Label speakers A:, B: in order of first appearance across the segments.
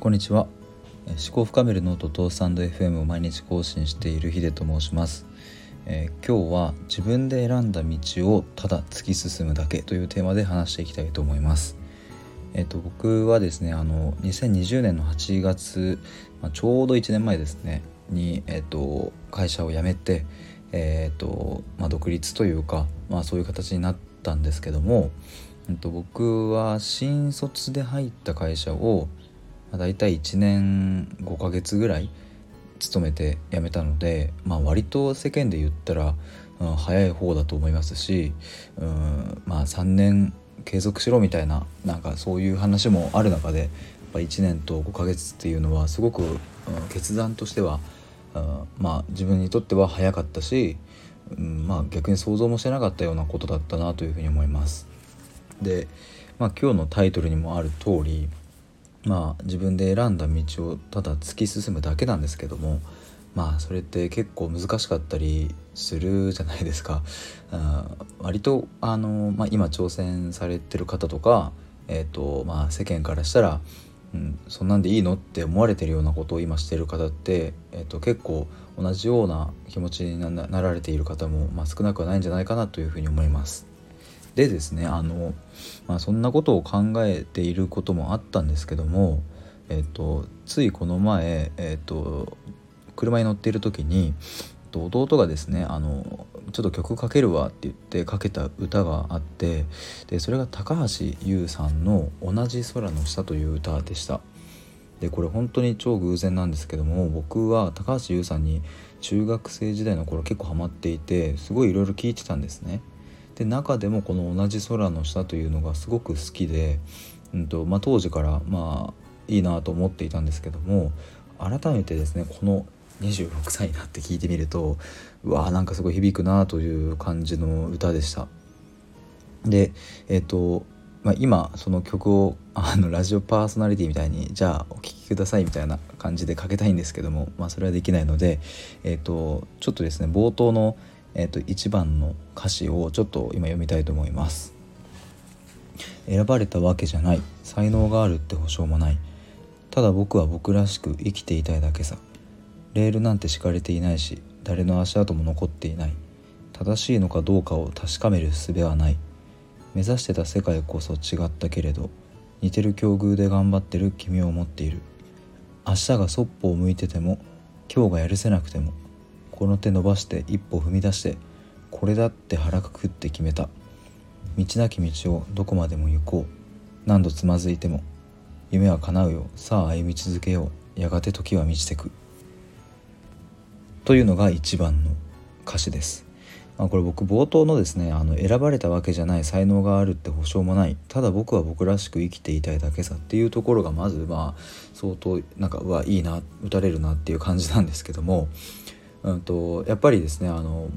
A: こんにちは。思考深めるノートとスタンド FM を毎日更新しているヒデと申します、えー、今日は自分で選んだ道をただ突き進むだけというテーマで話していきたいと思います。えっ、ー、と僕はですねあの2020年の8月、まあ、ちょうど1年前ですねにえっ、ー、と会社を辞めてえっ、とまあ独立というかまあそういう形になったんですけどもえっと、僕は新卒で入った会社を、大体1年5ヶ月ぐらい勤めて辞めたので、まあ、割と世間で言ったら、うん、早い方だと思いますし、うん、まあ3年継続しろみたいななんかそういう話もある中でやっぱ1年と5ヶ月っていうのはすごく、うん、決断としては、うん、まあ自分にとっては早かったし、うん、まあ逆に想像もしてなかったようなことだったなというふうに思います。で、まあ、今日のタイトルにもある通りまあ自分で選んだ道をただ突き進むだけなんですけどもまあそれって結構難しかったりするじゃないですか。割とあの、まあ、今挑戦されてる方とか、えーとまあ、世間からしたら、うん、そんなんでいいのって思われてるようなことを今してる方って、えーと、結構同じような気持ちになられている方も、まあ、少なくはないんじゃないかなというふうに思います。でですねあの、まあ、そんなことを考えていることもあったんですけども、えっと、ついこの前、えっと、車に乗っている時に弟がですねあのちょっと曲かけるわって言ってかけた歌があってでそれが高橋優さんの「同じ空の下」という歌でした。でこれ本当に超偶然なんですけども僕は高橋優さんに中学生時代の頃結構ハマっていてすごいいろいろ聴いてたんですね。で中でもこの「同じ空の下」というのがすごく好きで、うんとまあ、当時からまあいいなと思っていたんですけども改めてですねこの26歳になって聞いてみるとうわーなんかすごい響くなという感じの歌でした。でえっ、ー、とまあ、今その曲をあのラジオパーソナリティみたいにじゃあお聴きくださいみたいな感じでかけたいんですけども、まあ、それはできないので、えーとちょっとですね冒頭のえーと、1番の歌詞をちょっと今読みたいと思います。選ばれたわけじゃない。才能があるって保証もない。ただ僕は僕らしく生きていたいだけさ。レールなんて敷かれていないし誰の足跡も残っていない。正しいのかどうかを確かめる術はない。目指してた世界こそ違ったけれど似てる境遇で頑張ってる君を持っている。明日がそっぽを向いてても今日がやるせなくてもこの手伸ばして一歩踏み出してこれだって腹くくって決めた。道なき道をどこまでも行こう。何度つまずいても夢は叶うよさあ歩み続けよう。やがて時は満ちてく。というのが一番の歌詞です、まあ、これ僕冒頭のですねあの選ばれたわけじゃない才能があるって保証もない。ただ僕は僕らしく生きていたいだけさ。っていうところがまずまあ相当なんかうわいいな打たれるなっていう感じなんですけども。うんと、やっぱりですねあの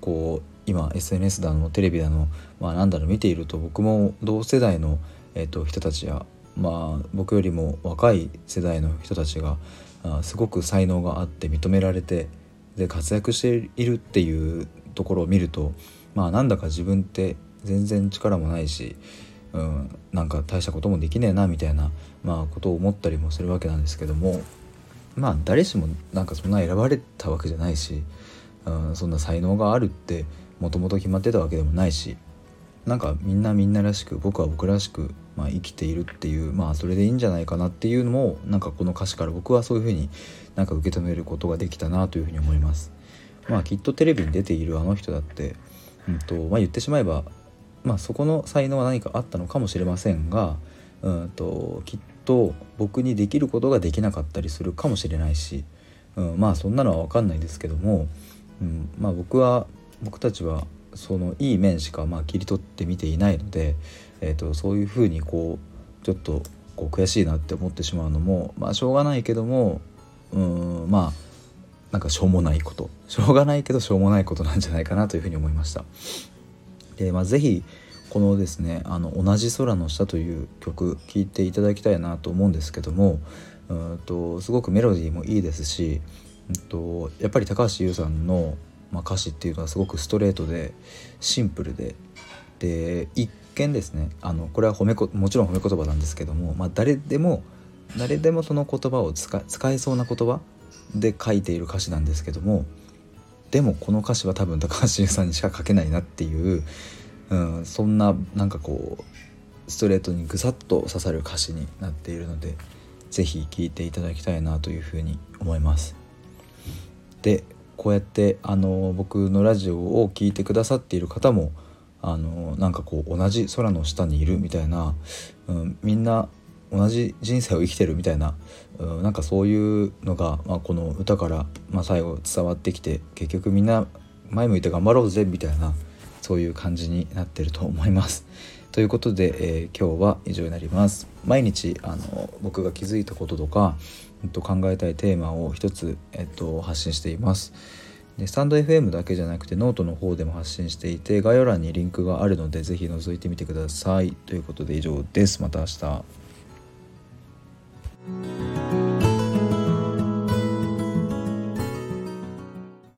A: こう今 SNS だのテレビだの、まあ、なんだろう見ていると僕も同世代の、えーと、人たちや、まあ、僕よりも若い世代の人たちがあすごく才能があって認められてで活躍しているっていうところを見るとまあなんだか自分って全然力もないし、うん、なんか大したこともできねえなみたいな、まあ、ことを思ったりもするわけなんですけどもまあ誰しもなんかそんな選ばれたわけじゃないし、うん、そんな才能があるってもともと決まってたわけでもないしなんかみんなみんならしく僕は僕らしく、まあ、生きているっていうまあそれでいいんじゃないかなっていうのもなんかこの歌詞から僕はそういうふうになんか受け止めることができたなというふうに思います。まあきっとテレビに出ているあの人だって、うんとまあ、言ってしまえば、まあ、そこの才能は何かあったのかもしれませんが、うんときっと僕にできることができなかったりするかもしれないし、うん、まあそんなのは分かんないですけども、うん、まあ僕は僕たちはそのいい面しかまあ切り取って見ていないので、えーと、そういうふうにこうちょっとこう悔しいなって思ってしまうのもまあしょうがないけどもうんまあなんかしょうもないことしょうがないけどしょうもないことなんじゃないかなというふうに思いました。でまあ、ぜひこのですね「あの同じ空の下」という曲聴いていただきたいなと思うんですけどもうんとすごくメロディーもいいですし、うんと、やっぱり高橋優さんの、まあ、歌詞っていうのはすごくストレートでシンプルでで一見ですねあのこれは褒めこもちろん褒め言葉なんですけども、まあ、誰でも誰でもその言葉を使使えそうな言葉で書いている歌詞なんですけどもでもこの歌詞は多分高橋優さんにしか書けないなっていう、うん、そんななんかこうストレートにぐさっと刺さる歌詞になっているので是非聴いていただきたいなというふうに思います。でこうやってあの僕のラジオを聴いてくださっている方もあのなんかこう同じ空の下にいるみたいな、うん、みんな同じ人生を生きてるみたいな、うん、なんかそういうのが、まあ、この歌から、まあ、最後伝わってきて結局みんな前向いて頑張ろうぜみたいなそういう感じになってると思います。ということで、えー、今日は以上になります。毎日あの僕が気づいたこととか、えっと、考えたいテーマを一つ、えっと、発信しています。でスタンド FM だけじゃなくてノートの方でも発信していて概要欄にリンクがあるので是非覗いてみてください。ということで以上です。また明日。